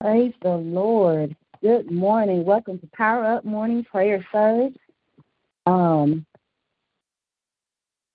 Praise the Lord. Good morning. Welcome to Power Up Morning Prayer Service. Um,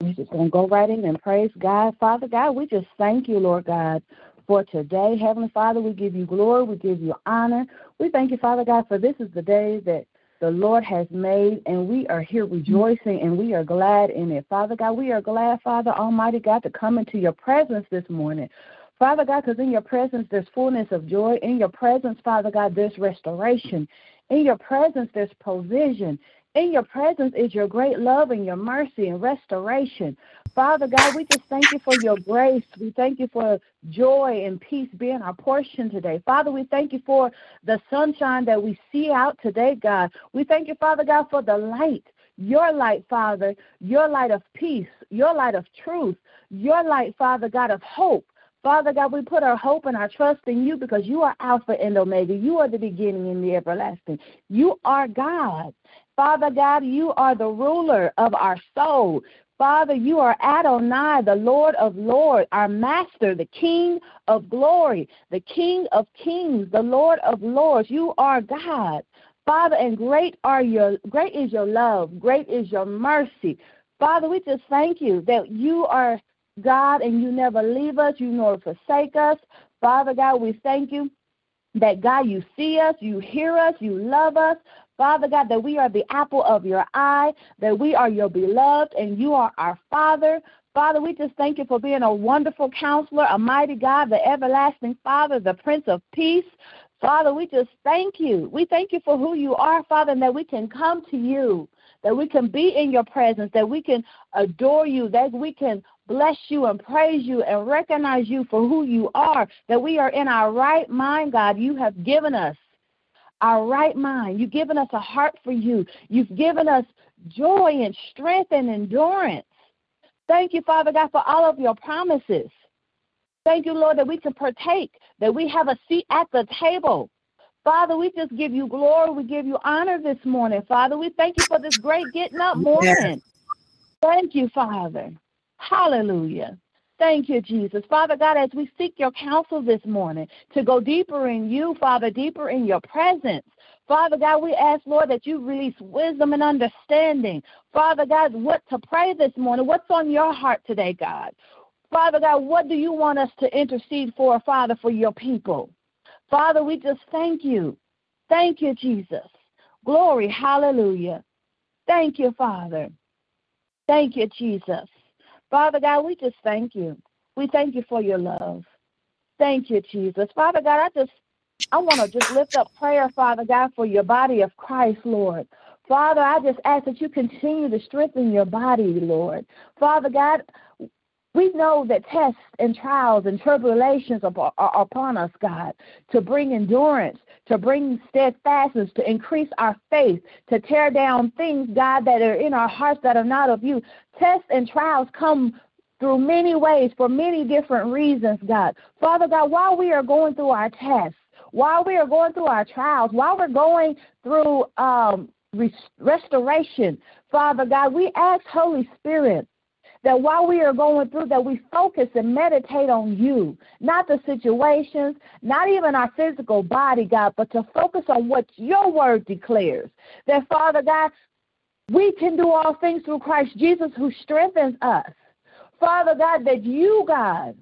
we're just going to go right in and praise God. Father God, we just thank you, Lord God, for today. Heavenly Father, we give you glory. We give you honor. We thank you, Father God, for this is the day that the Lord has made, and we are here rejoicing and we are glad in it. Father God, we are glad, Father Almighty God, to come into your presence this morning. Father God, because in your presence there's fullness of joy. In your presence, Father God, there's restoration. In your presence, there's provision. In your presence is your great love and your mercy and restoration. Father God, we just thank you for your grace. We thank you for joy and peace being our portion today. Father, we thank you for the sunshine that we see out today, God. We thank you, Father God, for the light. Your light, Father, your light of peace, your light of truth, your light, Father God, of hope. Father God, we put our hope and our trust in you because you are Alpha and Omega. You are the beginning and the everlasting. You are God. Father God, you are the ruler of our soul. Father, you are Adonai, the Lord of Lords, our Master, the King of glory, the King of kings, the Lord of lords. You are God. Father, and great are your great is your love, great is your mercy. Father, we just thank you that you are God, and you never leave us, you nor forsake us. Father God, we thank you that God, you see us, you hear us, you love us. Father God, that we are the apple of your eye, that we are your beloved, and you are our Father. Father, we just thank you for being a wonderful counselor, a mighty God, the everlasting Father, the Prince of Peace. Father, we just thank you. We thank you for who you are, Father, and that we can come to you, that we can be in your presence, that we can adore you, that we can bless you and praise you and recognize you for who you are, that we are in our right mind, God. You have given us our right mind. You've given us a heart for you. You've given us joy and strength and endurance. Thank you, Father God, for all of your promises. Thank you, Lord, that we can partake, that we have a seat at the table. Father, we just give you glory. We give you honor this morning, Father. We thank you for this great getting up morning. Yes. Thank you, Father. Hallelujah. Thank you, Jesus. Father God, as we seek your counsel this morning to go deeper in you, Father, deeper in your presence. Father God, we ask, Lord, that you release wisdom and understanding. Father God, what to pray this morning? What's on your heart today, God? Father God, what do you want us to intercede for, Father, for your people? Father, we just thank you. Thank you, Jesus. Glory, hallelujah. Thank you, Father. Thank you, Jesus. Father God, we just thank you. We thank you for your love. Thank you, Jesus. Father God, I just I want to just lift up prayer, Father God, for your body of Christ, Lord. Father, I just ask that you continue to strengthen your body, Lord. Father God, we know that tests and trials and tribulations are, upon us, God, to bring endurance, to bring steadfastness, to increase our faith, to tear down things, God, that are in our hearts that are not of you. Tests and trials come through many ways for many different reasons, God. Father God, while we are going through our tests, while we are going through our trials, while we're going through um, restoration, Father God, we ask Holy Spirit that while we are going through that we focus and meditate on you not the situations not even our physical body god but to focus on what your word declares that father god we can do all things through christ jesus who strengthens us father god that you god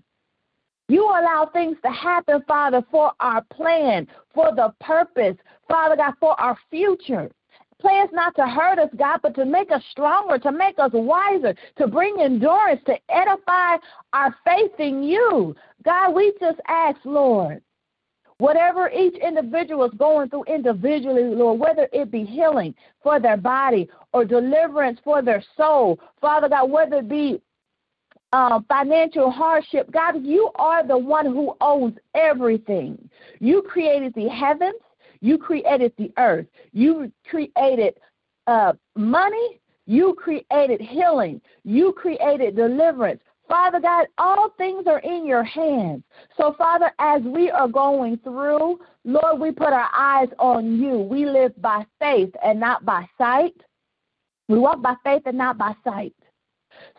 You allow things to happen, Father, for our plan, for the purpose, Father God, for our future. Plans not to hurt us, God, but to make us stronger, to make us wiser, to bring endurance, to edify our faith in you. God, we just ask, Lord, whatever each individual is going through individually, Lord, whether it be healing for their body or deliverance for their soul, Father God, whether it be uh, financial hardship, God, you are the one who owns everything. You created the heavens, you created the earth, you created uh, money, you created healing, you created deliverance. Father God, all things are in your hands. So, Father, as we are going through, Lord, we put our eyes on you. We live by faith and not by sight. We walk by faith and not by sight.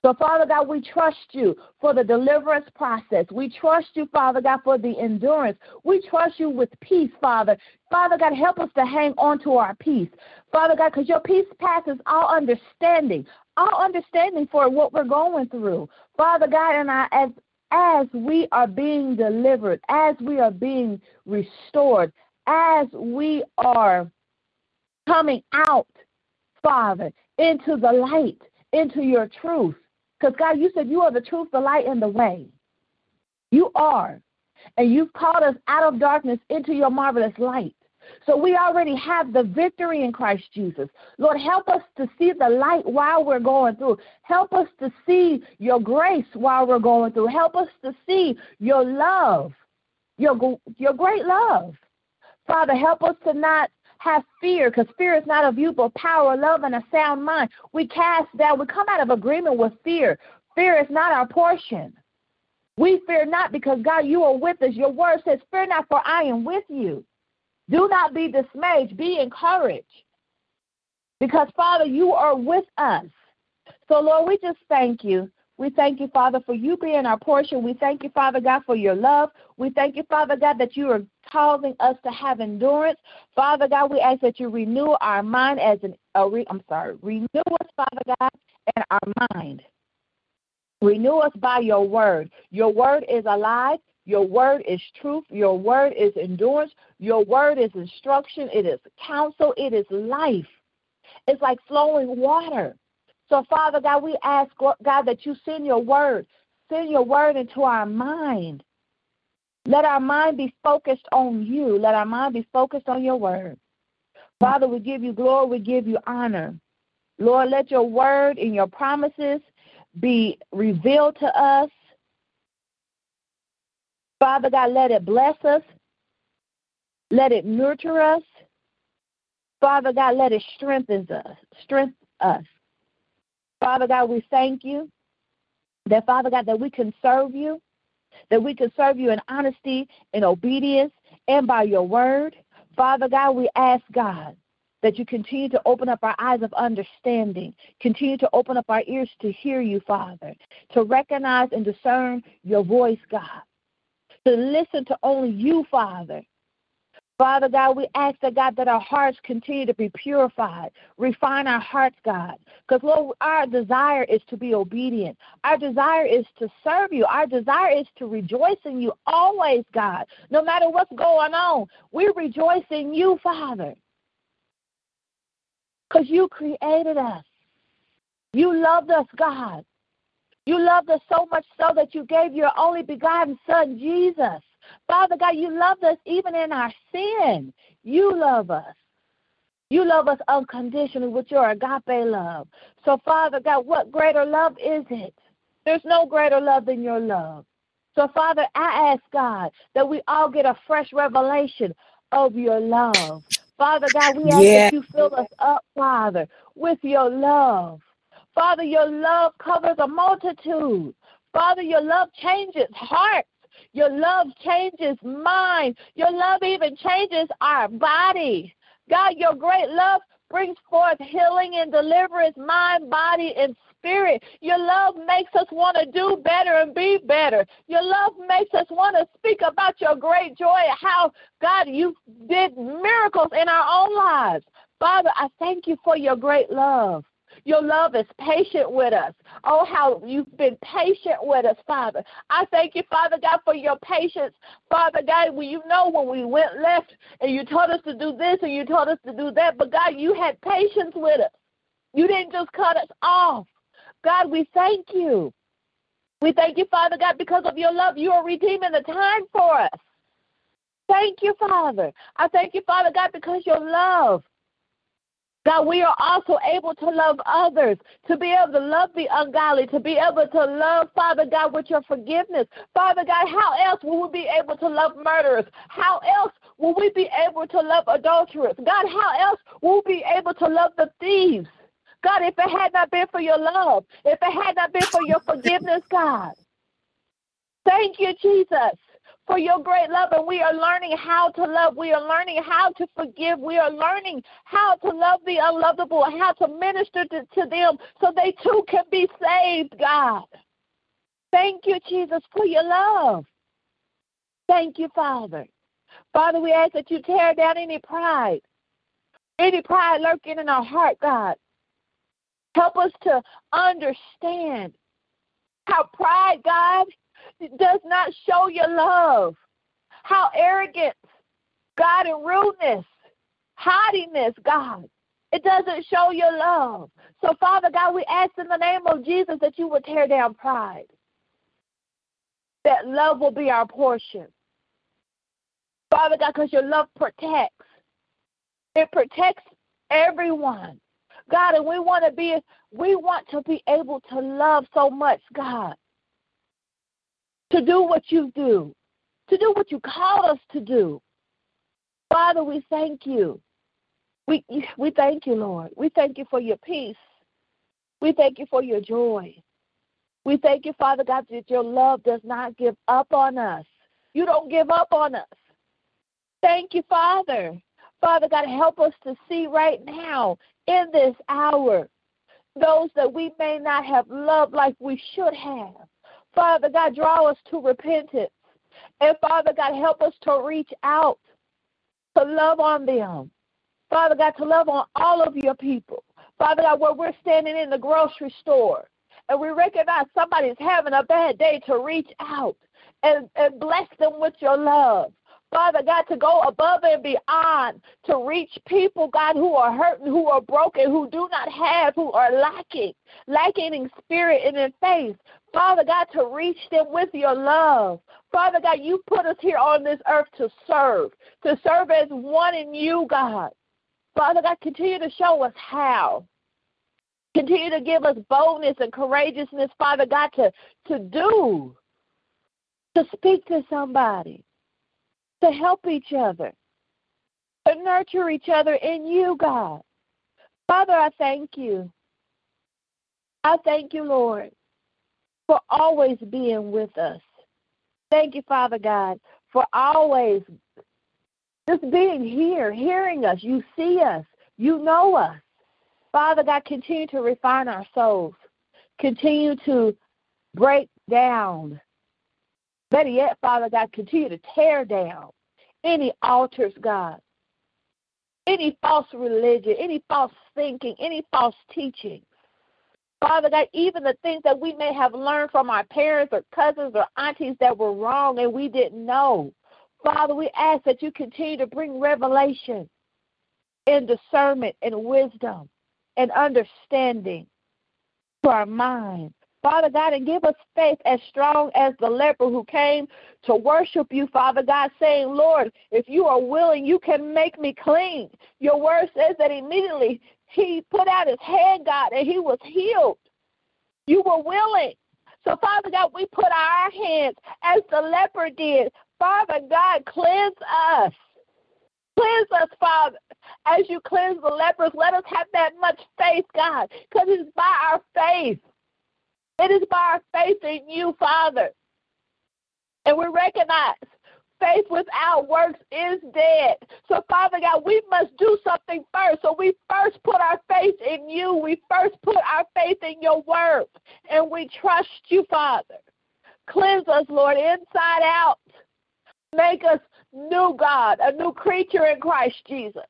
So, Father God, we trust you for the deliverance process. We trust you, Father God, for the endurance. We trust you with peace, Father. Father God, help us to hang on to our peace. Father God, because your peace passes all understanding, all understanding for what we're going through. Father God, and I, as as we are being delivered, as we are being restored, as we are coming out, Father, into the light, into your truth. Because, God, you said you are the truth, the light, and the way. You are. And you've called us out of darkness into your marvelous light. So we already have the victory in Christ Jesus. Lord, help us to see the light while we're going through. Help us to see your grace while we're going through. Help us to see your love, your, your great love. Father, help us to not have fear because fear is not of you, but power, love, and a sound mind. We cast down, we come out of agreement with fear. Fear is not our portion. We fear not because God, you are with us. Your word says, Fear not, for I am with you. Do not be dismayed, be encouraged. Because, Father, you are with us. So, Lord, we just thank you. We thank you, Father, for you being our portion. We thank you, Father God, for your love. We thank you, Father God, that you are causing us to have endurance. Father God, we ask that you renew our mind as an, re, I'm sorry, renew us, Father God, and our mind. Renew us by your word. Your word is alive. Your word is truth. Your word is endurance. Your word is instruction. It is counsel. It is life. It's like flowing water. So, Father God, we ask, God, that you send your word, send your word into our mind. Let our mind be focused on you. Let our mind be focused on your word. Father, we give you glory, we give you honor. Lord, let your word and your promises be revealed to us. Father God, let it bless us. Let it nurture us. Father God, let it strengthen us. Strengthen us. Father God, we thank you that, Father God, that we can serve you, that we can serve you in honesty in obedience and by your word. Father God, we ask God that you continue to open up our eyes of understanding, continue to open up our ears to hear you, Father, to recognize and discern your voice, God, to listen to only you, Father, Father God, we ask that God that our hearts continue to be purified. Refine our hearts, God. Because Lord, our desire is to be obedient. Our desire is to serve you. Our desire is to rejoice in you always, God. No matter what's going on, we rejoice in you, Father. Because you created us. You loved us, God. You loved us so much so that you gave your only begotten Son, Jesus. Father God, you love us even in our sin. You love us. You love us unconditionally with your agape love. So, Father God, what greater love is it? There's no greater love than your love. So, Father, I ask God that we all get a fresh revelation of your love. Father God, we ask yeah. that you fill us up, Father, with your love. Father, your love covers a multitude. Father, your love changes hearts. Your love changes mind. Your love even changes our body. God, your great love brings forth healing and deliverance, mind, body, and spirit. Your love makes us want to do better and be better. Your love makes us want to speak about your great joy, how, God, you did miracles in our own lives. Father, I thank you for your great love. Your love is patient with us. Oh, how you've been patient with us, Father. I thank you, Father God, for your patience. Father God, when you know when we went left and you told us to do this and you told us to do that, but God, you had patience with us. You didn't just cut us off. God, we thank you. We thank you, Father God, because of your love, you are redeeming the time for us. Thank you, Father. I thank you, Father God, because your love. God, we are also able to love others, to be able to love the ungodly, to be able to love, Father God, with your forgiveness. Father God, how else will we be able to love murderers? How else will we be able to love adulterers? God, how else will we be able to love the thieves? God, if it had not been for your love, if it had not been for your forgiveness, God. Thank you, Jesus for your great love. And we are learning how to love. We are learning how to forgive. We are learning how to love the unlovable, how to minister to, to them so they too can be saved, God. Thank you, Jesus, for your love. Thank you, Father. Father, we ask that you tear down any pride, any pride lurking in our heart, God. Help us to understand how pride, God, does not show your love. How arrogance, God, and rudeness, haughtiness, God, it doesn't show your love. So, Father God, we ask in the name of Jesus that you would tear down pride, that love will be our portion. Father God, because your love protects, it protects everyone. God, and we want to be we want to be able to love so much, God to do what you do, to do what you called us to do. Father, we thank you. We, we thank you, Lord. We thank you for your peace. We thank you for your joy. We thank you, Father God, that your love does not give up on us. You don't give up on us. Thank you, Father. Father God, help us to see right now in this hour those that we may not have loved like we should have. Father God, draw us to repentance. And Father God, help us to reach out to love on them. Father God, to love on all of your people. Father God, where we're standing in the grocery store and we recognize somebody's having a bad day to reach out and, and bless them with your love. Father God, to go above and beyond, to reach people, God, who are hurting, who are broken, who do not have, who are lacking, lacking in spirit and in faith. Father God, to reach them with your love. Father God, you put us here on this earth to serve, to serve as one in you, God. Father God, continue to show us how. Continue to give us boldness and courageousness, Father God, to, to do, to speak to somebody, to help each other, to nurture each other in you, God. Father, I thank you. I thank you, Lord for always being with us. Thank you, Father God, for always just being here, hearing us. You see us, you know us. Father God, continue to refine our souls, continue to break down. Better yet, Father God, continue to tear down any altars, God, any false religion, any false thinking, any false teaching. Father God, even the things that we may have learned from our parents or cousins or aunties that were wrong and we didn't know. Father, we ask that you continue to bring revelation and discernment and wisdom and understanding to our minds. Father God, and give us faith as strong as the leper who came to worship you, Father God, saying, Lord, if you are willing, you can make me clean. Your word says that immediately he put out his hand, God, and he was healed. You were willing. So, Father God, we put our hands as the leper did. Father God, cleanse us. Cleanse us, Father. As you cleanse the lepers, let us have that much faith, God, because it's by our faith. It is by our faith in you, Father. And we recognize faith without works is dead. So, Father God, we must do something first. So, we first put our faith in you. We first put our faith in your word. And we trust you, Father. Cleanse us, Lord, inside out. Make us new God, a new creature in Christ Jesus.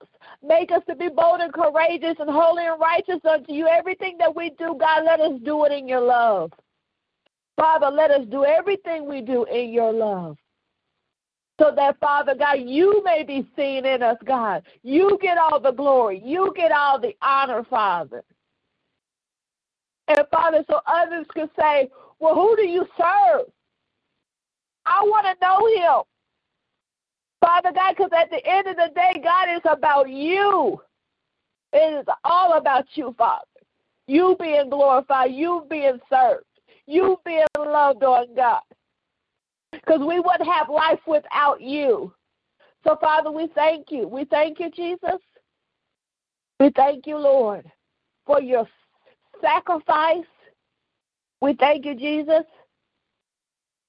Make us to be bold and courageous and holy and righteous unto you. Everything that we do, God, let us do it in your love. Father, let us do everything we do in your love. So that, Father God, you may be seen in us, God. You get all the glory. You get all the honor, Father. And Father, so others can say, well, who do you serve? I want to know him. Father God, because at the end of the day, God is about you. It is all about you, Father. You being glorified, you being served, you being loved on God. Because we wouldn't have life without you. So, Father, we thank you. We thank you, Jesus. We thank you, Lord, for your sacrifice. We thank you, Jesus,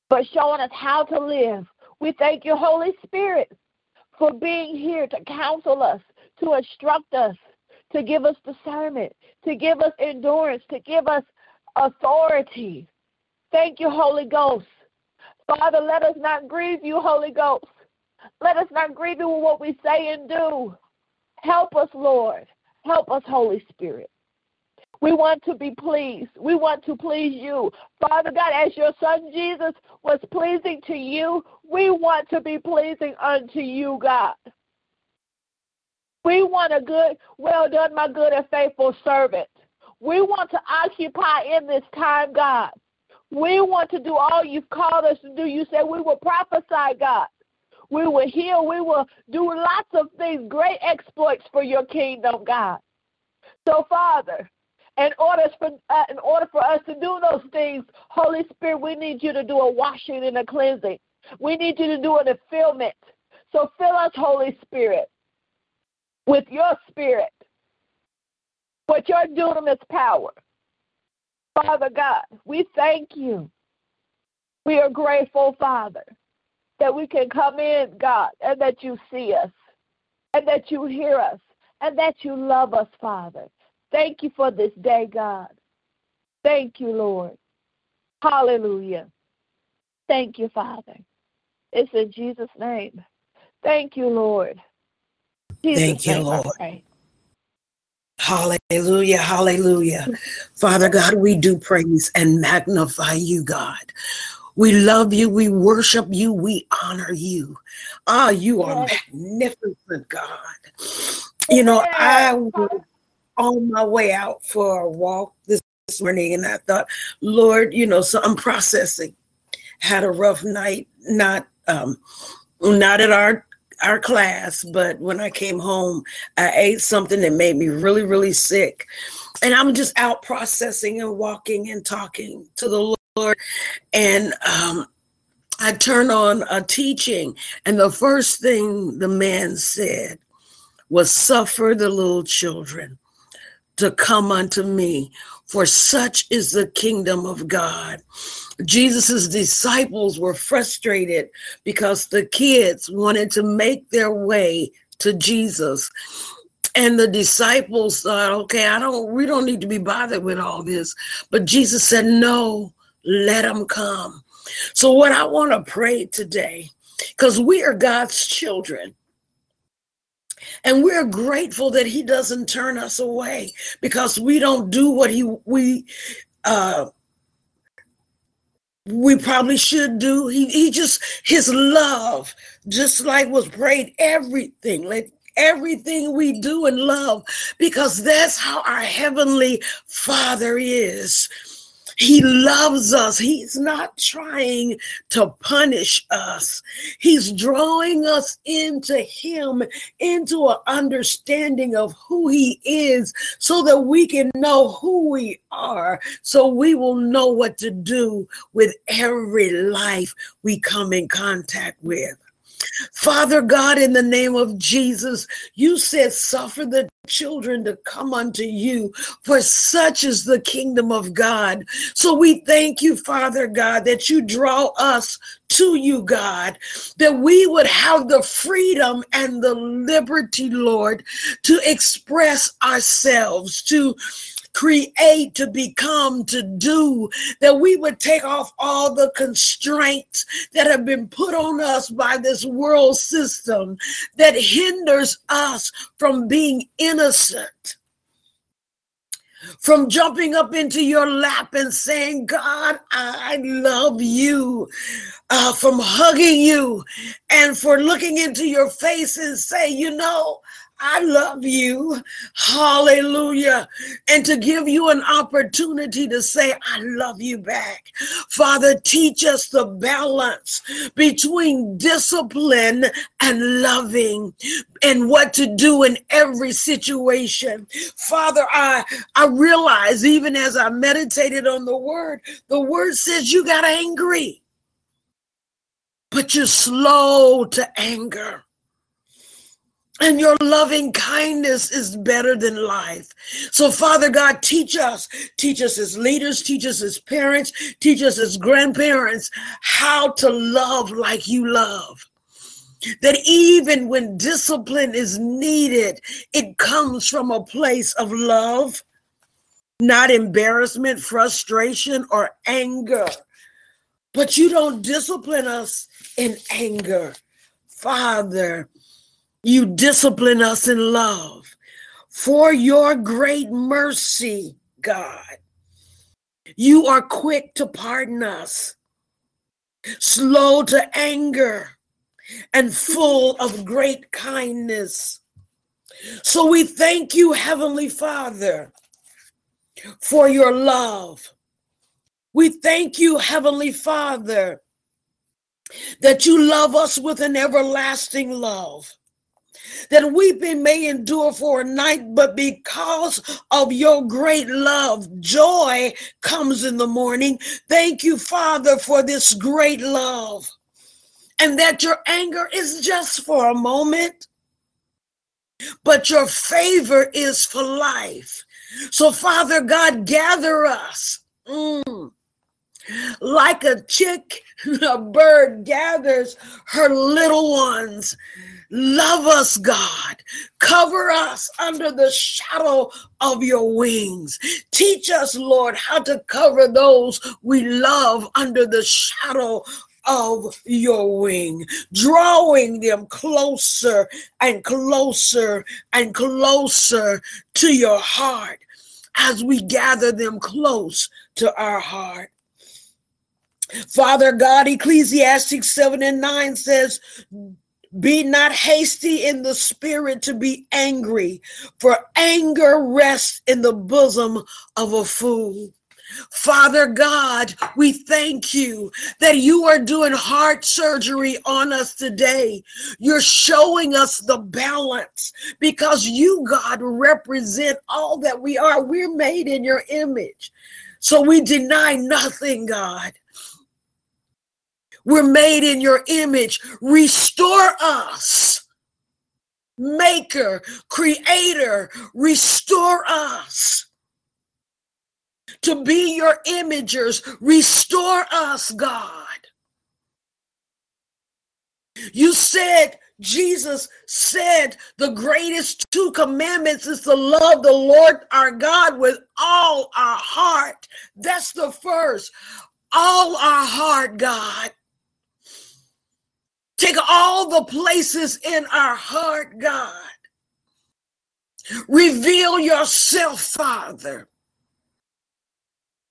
for showing us how to live. We thank you, Holy Spirit, for being here to counsel us, to instruct us, to give us discernment, to give us endurance, to give us authority. Thank you, Holy Ghost. Father, let us not grieve you, Holy Ghost. Let us not grieve you with what we say and do. Help us, Lord. Help us, Holy Spirit. We want to be pleased. We want to please you. Father God, as your son Jesus was pleasing to you, we want to be pleasing unto you, God. We want a good, well done, my good and faithful servant. We want to occupy in this time, God. We want to do all you've called us to do. You said we will prophesy, God. We will heal. We will do lots of things, great exploits for your kingdom, God. So, Father, in order for uh, in order for us to do those things, Holy Spirit, we need you to do a washing and a cleansing. We need you to do an fulfillment. So fill us, Holy Spirit, with your spirit, with your dunamis power. Father God, we thank you. We are grateful, Father, that we can come in, God, and that you see us, and that you hear us, and that you love us, Father. Thank you for this day, God. Thank you, Lord. Hallelujah. Thank you, Father. It's in Jesus' name. Thank you, Lord. Jesus Thank you, Lord. Hallelujah, hallelujah. Father God, we do praise and magnify you, God. We love you, we worship you, we honor you. Ah, you are yes. magnificent, God. You know, yes. I on my way out for a walk this morning and I thought, Lord, you know, so I'm processing. Had a rough night, not um not at our our class, but when I came home, I ate something that made me really, really sick. And I'm just out processing and walking and talking to the Lord. And um, I turned on a teaching, and the first thing the man said was, Suffer the little children to come unto me, for such is the kingdom of God. Jesus's disciples were frustrated because the kids wanted to make their way to Jesus. And the disciples thought, okay, I don't, we don't need to be bothered with all this. But Jesus said, no, let them come. So, what I want to pray today, because we are God's children, and we're grateful that He doesn't turn us away because we don't do what He we uh, we probably should do. He he just his love, just like was prayed, everything, like everything we do in love, because that's how our heavenly Father is. He loves us. He's not trying to punish us. He's drawing us into Him, into an understanding of who He is, so that we can know who we are, so we will know what to do with every life we come in contact with. Father God, in the name of Jesus, you said, Suffer the children to come unto you, for such is the kingdom of God. So we thank you, Father God, that you draw us to you, God, that we would have the freedom and the liberty, Lord, to express ourselves, to create, to become, to do, that we would take off all the constraints that have been put on us by this world system that hinders us from being innocent from jumping up into your lap and saying, God, I love you, uh, from hugging you and for looking into your face and say, you know, I love you. Hallelujah. And to give you an opportunity to say, I love you back. Father, teach us the balance between discipline and loving and what to do in every situation. Father, I, I realize even as I meditated on the word, the word says you got angry, but you're slow to anger and your loving kindness is better than life. So, Father God, teach us, teach us as leaders, teach us as parents, teach us as grandparents how to love like you love. That even when discipline is needed, it comes from a place of love, not embarrassment, frustration, or anger. But you don't discipline us in anger. Father, you discipline us in love for your great mercy, God. You are quick to pardon us, slow to anger, and full of great kindness. So we thank you, Heavenly Father, for your love. We thank you, Heavenly Father, that you love us with an everlasting love that weeping may endure for a night, but because of your great love, joy comes in the morning. Thank you, Father, for this great love. And that your anger is just for a moment, but your favor is for life. So, Father God, gather us. Mm like a chick, a bird gathers her little ones Love us, God. Cover us under the shadow of your wings. Teach us, Lord, how to cover those we love under the shadow of your wing, drawing them closer and closer and closer to your heart as we gather them close to our heart. Father God, Ecclesiastes 7 and 9 says, be not hasty in the spirit to be angry, for anger rests in the bosom of a fool. Father God, we thank you that you are doing heart surgery on us today. You're showing us the balance because you, God, represent all that we are. We're made in your image. So we deny nothing, God. We're made in your image. Restore us. Maker, creator, restore us to be your imagers. Restore us, God. You said, Jesus said, the greatest two commandments is to love the Lord our God with all our heart. That's the first. All our heart, God. Take all the places in our heart, God. Reveal yourself, Father.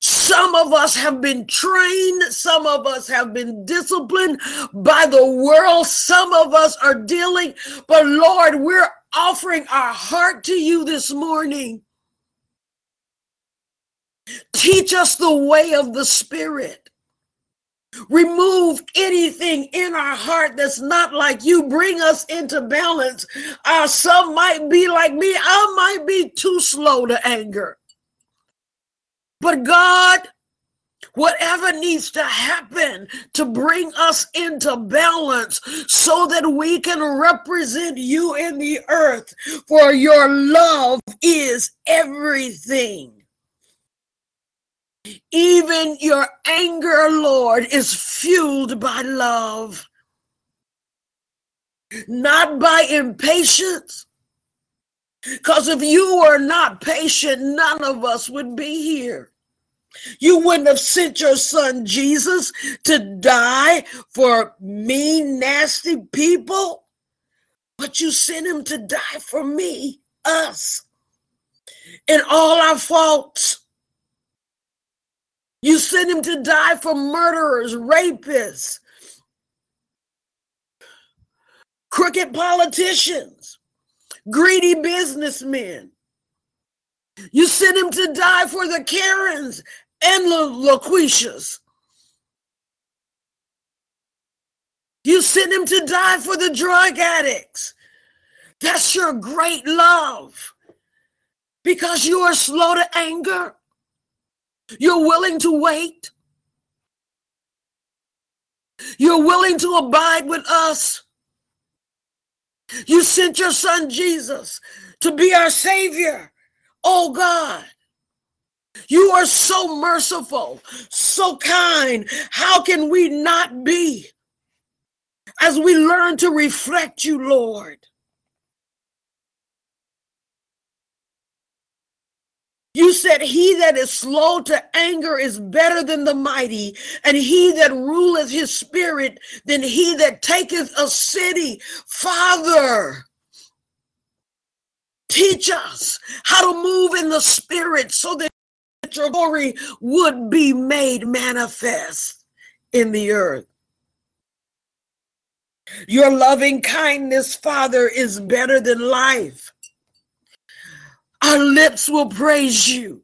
Some of us have been trained, some of us have been disciplined by the world, some of us are dealing, but Lord, we're offering our heart to you this morning. Teach us the way of the Spirit. Remove anything in our heart that's not like you. Bring us into balance. Uh, some might be like me. I might be too slow to anger. But God, whatever needs to happen to bring us into balance so that we can represent you in the earth, for your love is everything. Even your anger, Lord, is fueled by love, not by impatience, Because if you were not patient, none of us would be here. You wouldn't have sent your son Jesus to die for mean, nasty people, but you sent him to die for me, us, and all our faults. You sent him to die for murderers, rapists, crooked politicians, greedy businessmen. You sent him to die for the Karens and the LaQuishas. You sent him to die for the drug addicts. That's your great love. Because you are slow to anger. You're willing to wait. You're willing to abide with us. You sent your son Jesus to be our Savior. Oh God. You are so merciful, so kind. How can we not be as we learn to reflect you, Lord? You said, He that is slow to anger is better than the mighty, and he that ruleth his spirit than he that taketh a city. Father, teach us how to move in the spirit so that your glory would be made manifest in the earth. Your loving kindness, Father, is better than life. Our lips will praise you.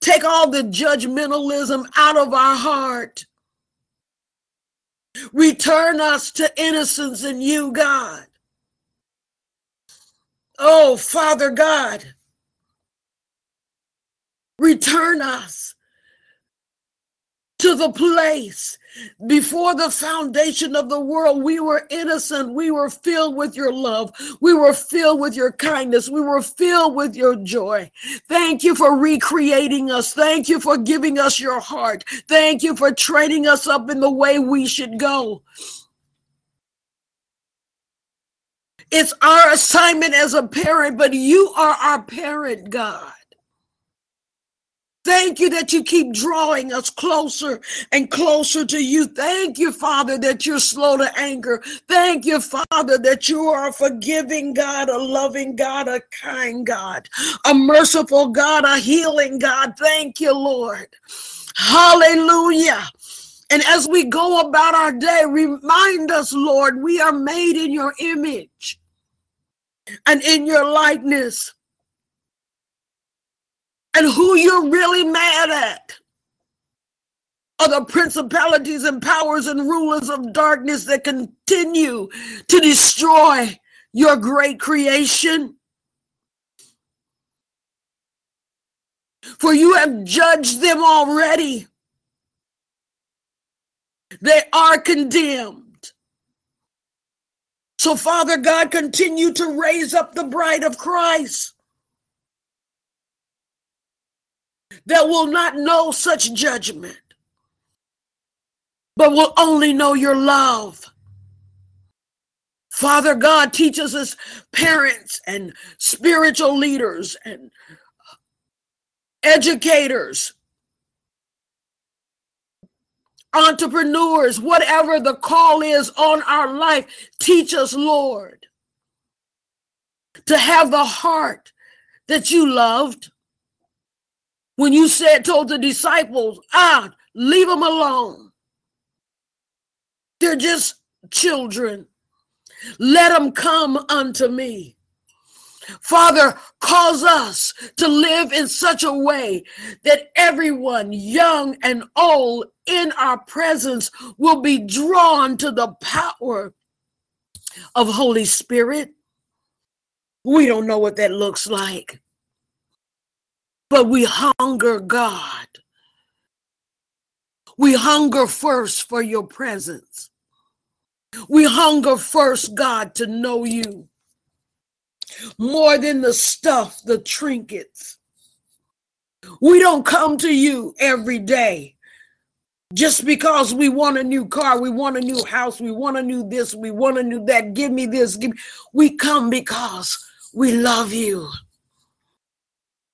Take all the judgmentalism out of our heart. Return us to innocence in you, God. Oh, Father God, return us to the place before the foundation of the world. We were innocent. We were filled with your love. We were filled with your kindness. We were filled with your joy. Thank you for recreating us. Thank you for giving us your heart. Thank you for training us up in the way we should go. It's our assignment as a parent, but you are our parent, God. Thank you that you keep drawing us closer and closer to you. Thank you, Father, that you're slow to anger. Thank you, Father, that you are a forgiving God, a loving God, a kind God, a merciful God, a healing God. Thank you, Lord. Hallelujah. And as we go about our day, remind us, Lord, we are made in your image and in your likeness. And who you're really mad at are the principalities and powers and rulers of darkness that continue to destroy your great creation. For you have judged them already. They are condemned. So, Father God, continue to raise up the bride of Christ that will not know such judgment, but will only know your love. Father God, teach us parents and spiritual leaders and educators entrepreneurs, whatever the call is on our life, teach us, Lord, to have the heart that you loved. When you said, told the disciples, ah, leave them alone. They're just children. Let them come unto me. Father, cause us to live in such a way that everyone, young and old, in our presence will be drawn to the power of Holy Spirit. We don't know what that looks like, but we hunger God. We hunger first for your presence. We hunger first, God, to know you more than the stuff, the trinkets. We don't come to you every day just because we want a new car, we want a new house, we want a new this, we want a new that. Give me this. Give me. We come because We love you.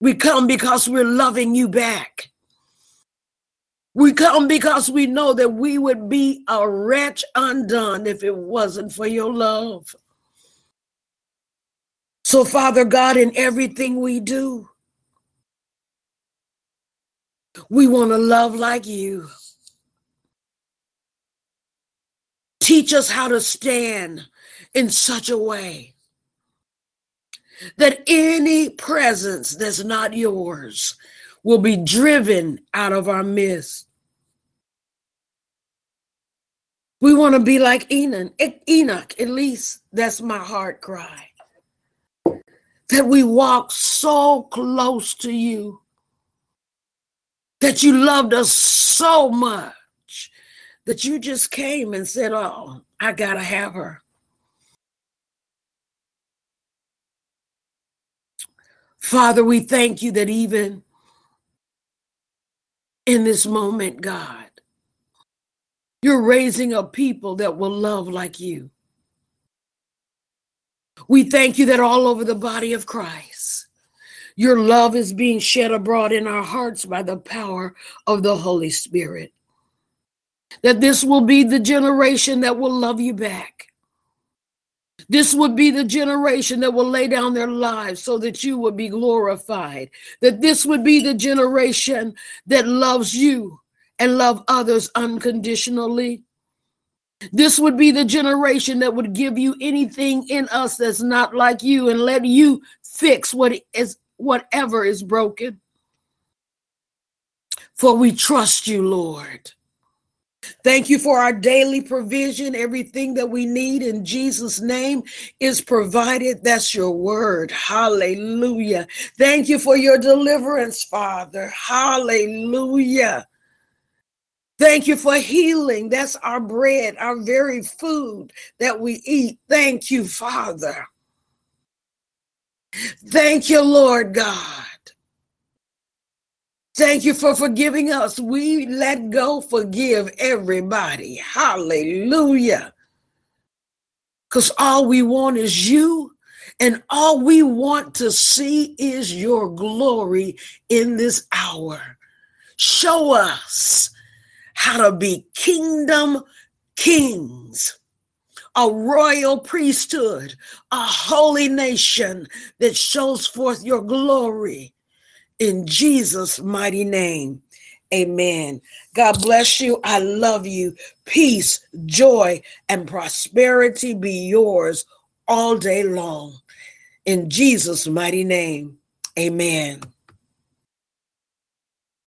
We come because we're loving you back. We come because we know that we would be a wretch undone if it wasn't for your love. So, Father God, in everything we do, we want to love like you. Teach us how to stand in such a way that any presence that's not yours will be driven out of our midst. We want to be like Enoch, Enoch, at least that's my heart cry. That we walk so close to you, that you loved us so much, that you just came and said, Oh, I got to have her. Father, we thank you that even in this moment, God, you're raising up people that will love like you. We thank you that all over the body of Christ, your love is being shed abroad in our hearts by the power of the Holy Spirit. That this will be the generation that will love you back. This would be the generation that will lay down their lives so that you would be glorified. That this would be the generation that loves you and love others unconditionally. This would be the generation that would give you anything in us that's not like you and let you fix what is whatever is broken. For we trust you, Lord. Thank you for our daily provision. Everything that we need in Jesus' name is provided. That's your word. Hallelujah. Thank you for your deliverance, Father. Hallelujah. Thank you for healing. That's our bread, our very food that we eat. Thank you, Father. Thank you, Lord God. Thank you for forgiving us. We let go, forgive everybody. Hallelujah. Because all we want is you, and all we want to see is your glory in this hour. Show us how to be kingdom kings, a royal priesthood, a holy nation that shows forth your glory in Jesus' mighty name. Amen. God bless you. I love you. Peace, joy, and prosperity be yours all day long. In Jesus' mighty name. Amen.